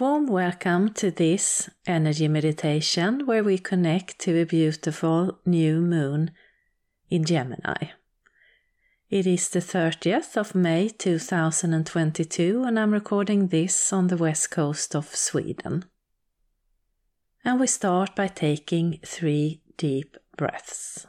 Warm welcome to this energy meditation where we connect to a beautiful new moon in Gemini. It is the 30th of May 2022, and I'm recording this on the west coast of Sweden. And we start by taking three deep breaths.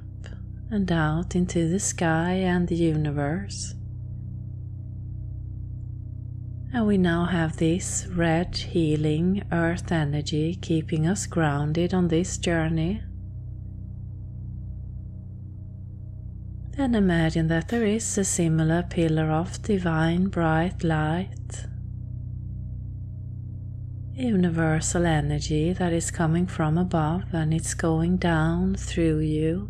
and out into the sky and the universe. And we now have this red healing earth energy keeping us grounded on this journey. Then imagine that there is a similar pillar of divine bright light, universal energy that is coming from above and it's going down through you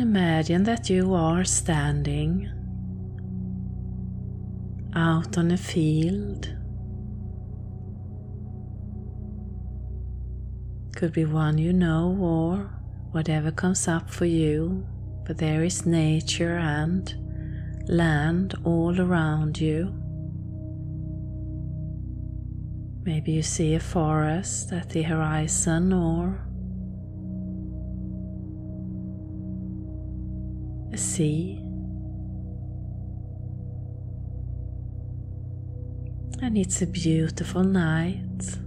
Imagine that you are standing out on a field. Could be one you know or whatever comes up for you, but there is nature and land all around you. Maybe you see a forest at the horizon or sea, and it's a beautiful night.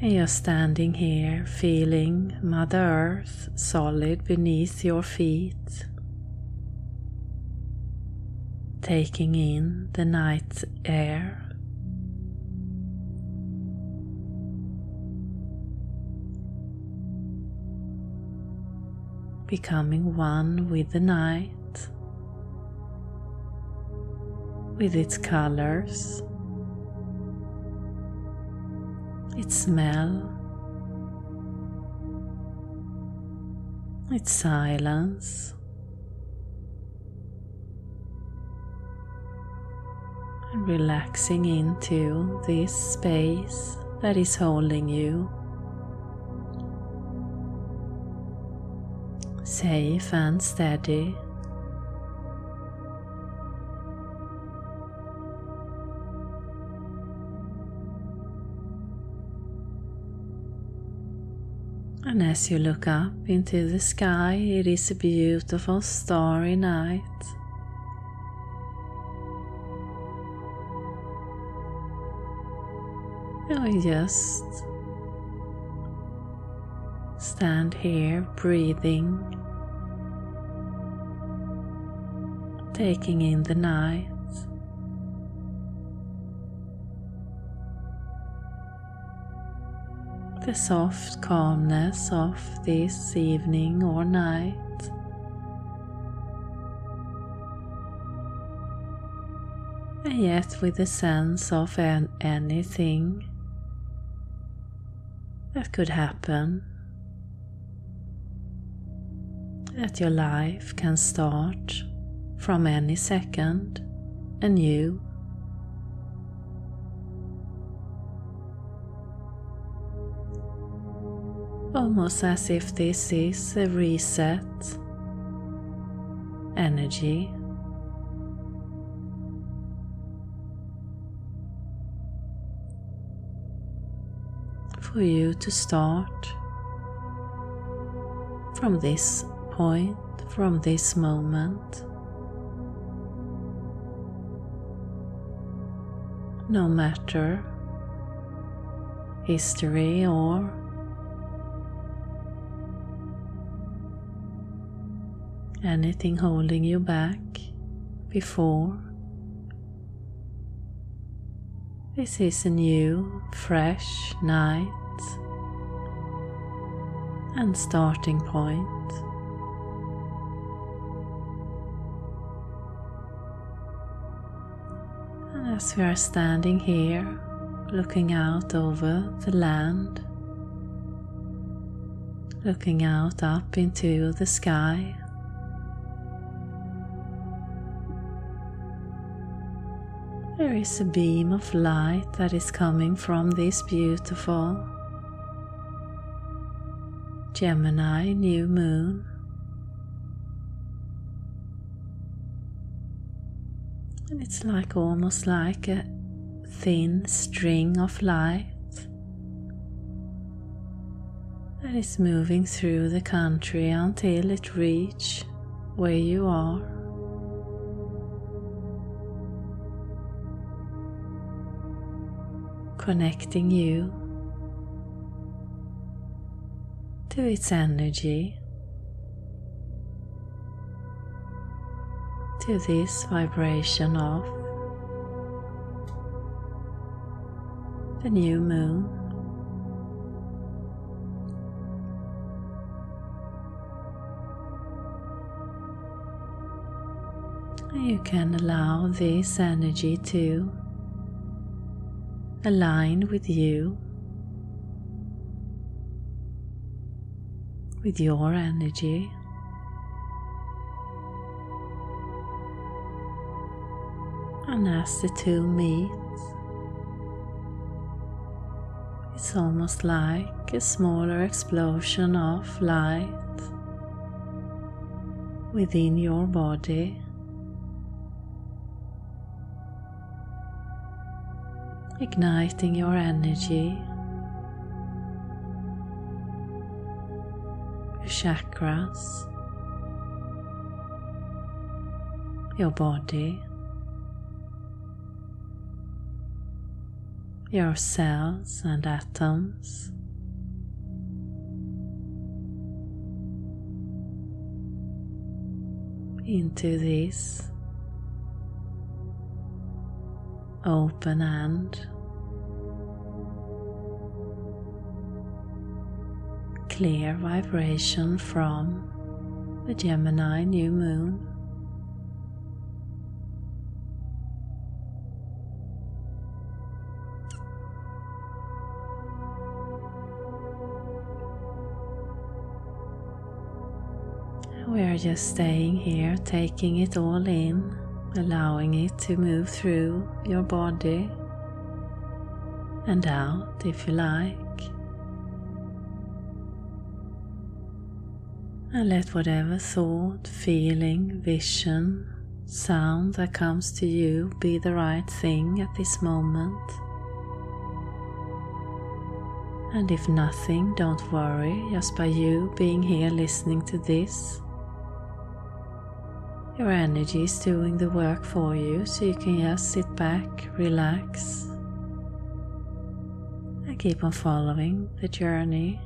And you're standing here feeling Mother Earth solid beneath your feet, taking in the night air. Becoming one with the night, with its colors, its smell, its silence. And relaxing into this space that is holding you. Safe and steady. And as you look up into the sky, it is a beautiful starry night. And just stand here breathing taking in the night. The soft calmness of this evening or night. And yet, with a sense of an anything that could happen that your life can start from any second anew. Almost as if this is a reset energy. For you to start from this point from this moment. No matter history or anything holding you back before. This is a new, fresh night and starting point. As we are standing here looking out over the land, looking out up into the sky. There is a beam of light that is coming from this beautiful Gemini new moon. It's like almost like a thin string of light that is moving through the country until it reaches where you are. Connecting you to its energy. To this vibration of the new moon. You can allow this energy to align with you, with your energy. And as the two meet, it's almost like a smaller explosion of light within your body. Igniting your energy, your chakras, your body. Your cells and atoms. Into this open and clear vibration from the Gemini new moon. We are just staying here, taking it all in, allowing it to move through your body and out if you like. And let whatever thought, feeling, vision, sound that comes to you be the right thing at this moment. And if nothing, don't worry, just by you being here listening to this, your energy is doing the work for you, so you can just sit back, relax, and keep on following the journey.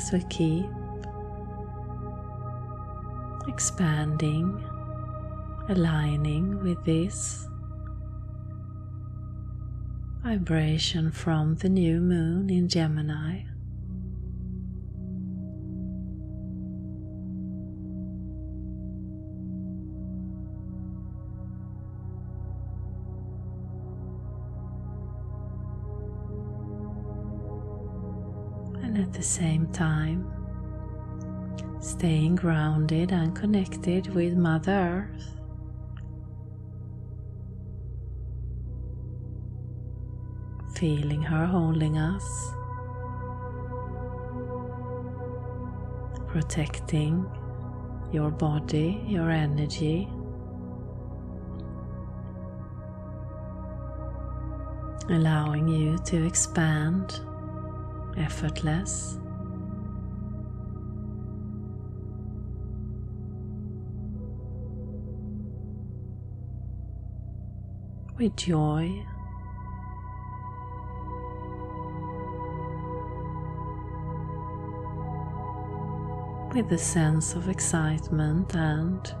as we keep expanding, aligning with this vibration from the new moon in Gemini. At the same time, staying grounded and connected with Mother Earth. feeling her holding us, protecting your body, your energy. Allowing you to expand effortless. With joy with a sense of excitement and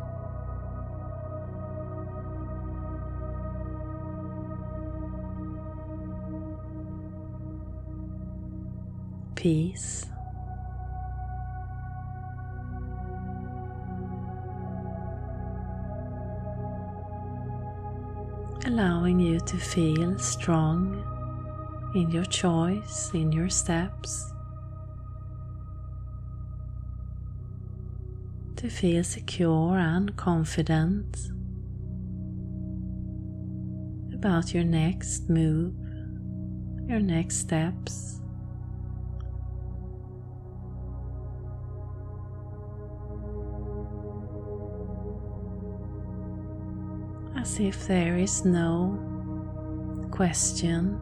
peace. Allowing you to feel strong in your choice, in your steps. to feel secure and confident about your next move, your next steps. As if there is no question,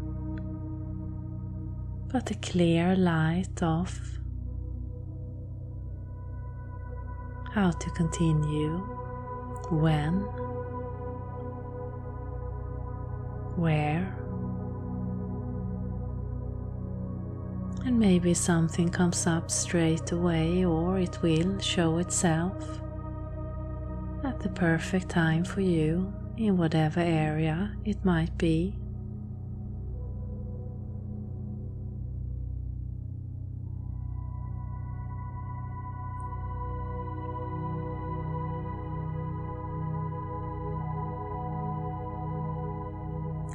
but a clear light of how to continue, when, where, and maybe something comes up straight away or it will show itself at the perfect time for you in whatever area it might be.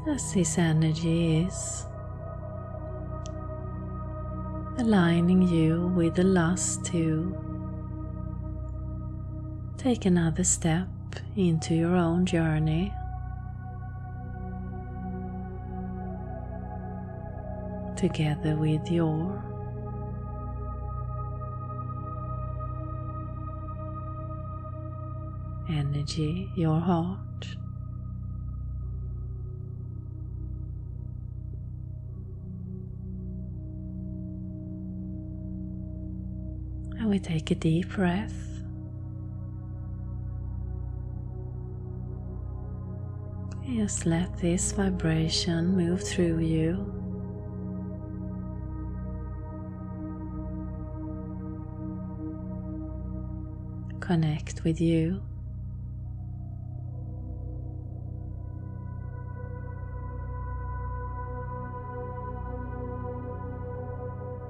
as this energy is aligning you with the lust to take another step into your own journey. Together with your energy, your heart. And we take a deep breath. Just let this vibration move through you. Connect with you.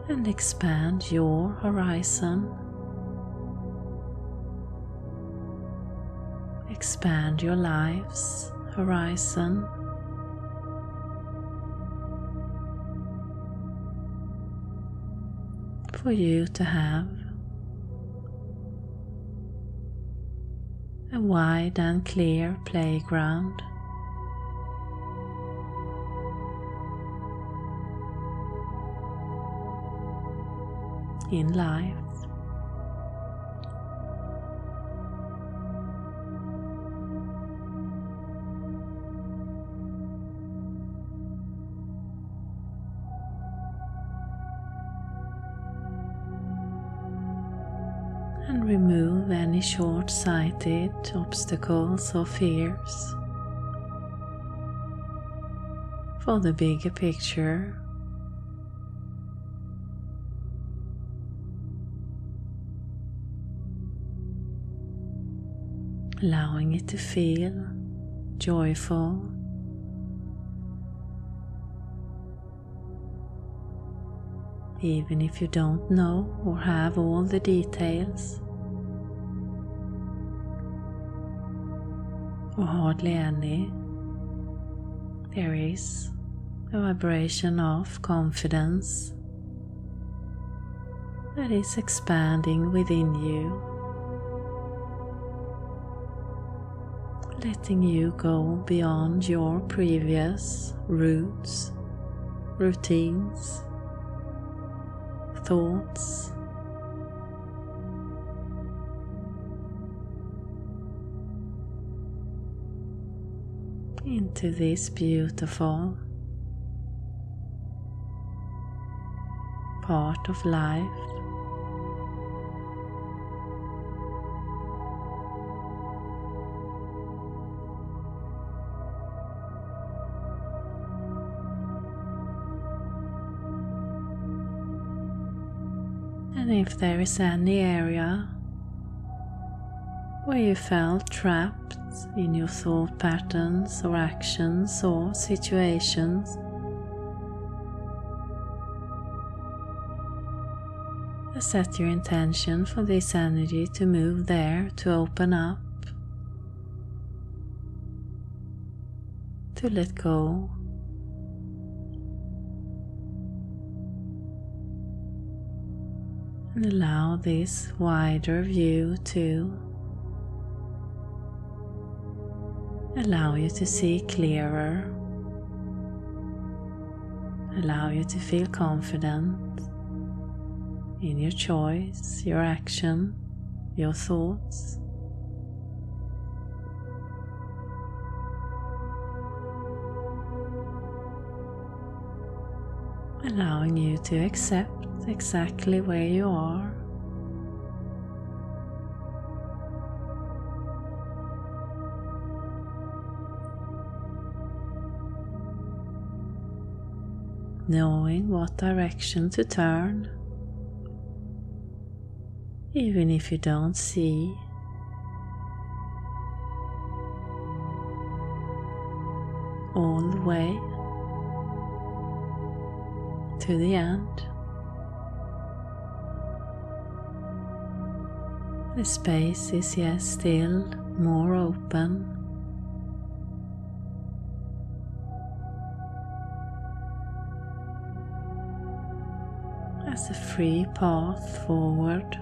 and expand your horizon. Expand your life's horizon. For you to have a wide and clear playground. in life. and remove any short sighted obstacles or fears. For the bigger picture, allowing it to feel joyful. Even if you don't know or have all the details. Or hardly any, there is a vibration of confidence that is expanding within you, letting you go beyond your previous routes, routines, thoughts. Into this beautiful part of life. And if there is any area where you felt trapped in your thought patterns or actions or situations, set your intention for this energy to move there, to open up, to let go. And allow this wider view to allow you to see clearer, allow you to feel confident in your choice, your action, your thoughts. Allowing you to accept exactly where you are. Knowing what direction to turn even if you don't see. All the way to the end. The space is yet still more open. As a free path forward.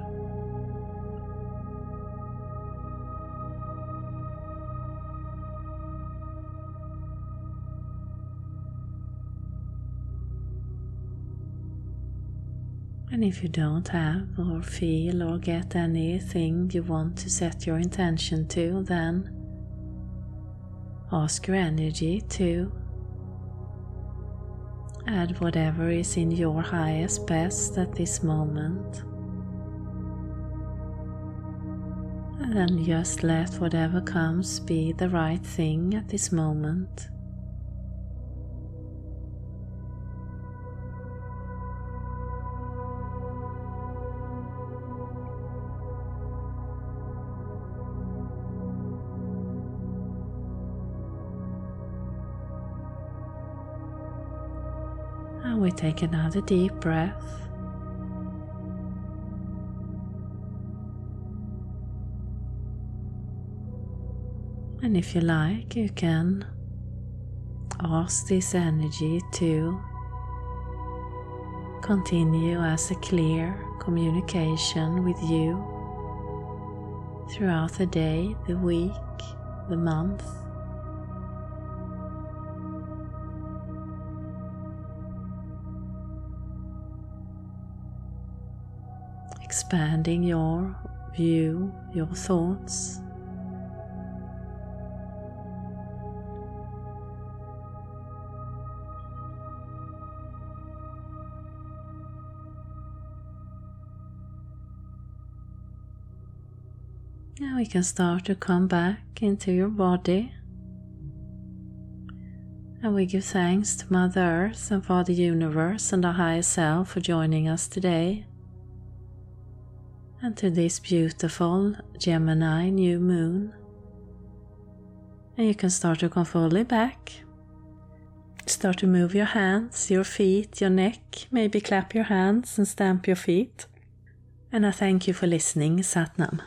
And if you don't have or feel or get anything you want to set your intention to, then ask your energy to add whatever is in your highest best at this moment. And just let whatever comes be the right thing at this moment. Take another deep breath. And if you like, you can ask this energy to continue as a clear communication with you throughout the day, the week, the month. Expanding your view, your thoughts. Now we can start to come back into your body. And we give thanks to Mother Earth and Father Universe and our higher self for joining us today and to this beautiful Gemini new moon And you can start to come fully back. Start to move your hands, your feet, your neck. Maybe clap your hands and stamp your feet. And I thank you for listening, Satnam.